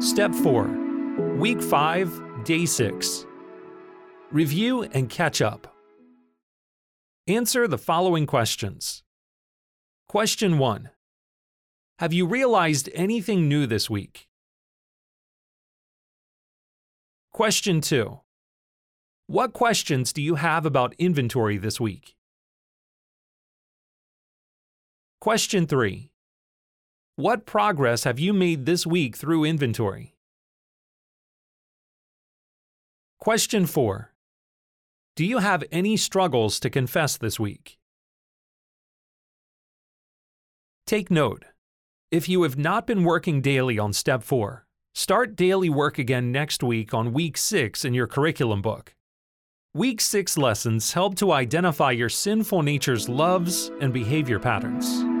Step 4 Week 5, Day 6 Review and catch up. Answer the following questions. Question 1 Have you realized anything new this week? Question 2 What questions do you have about inventory this week? Question 3 What progress have you made this week through inventory? Question 4 Do you have any struggles to confess this week? Take note. If you have not been working daily on Step 4, start daily work again next week on Week 6 in your curriculum book. Week 6 lessons help to identify your sinful nature's loves and behavior patterns.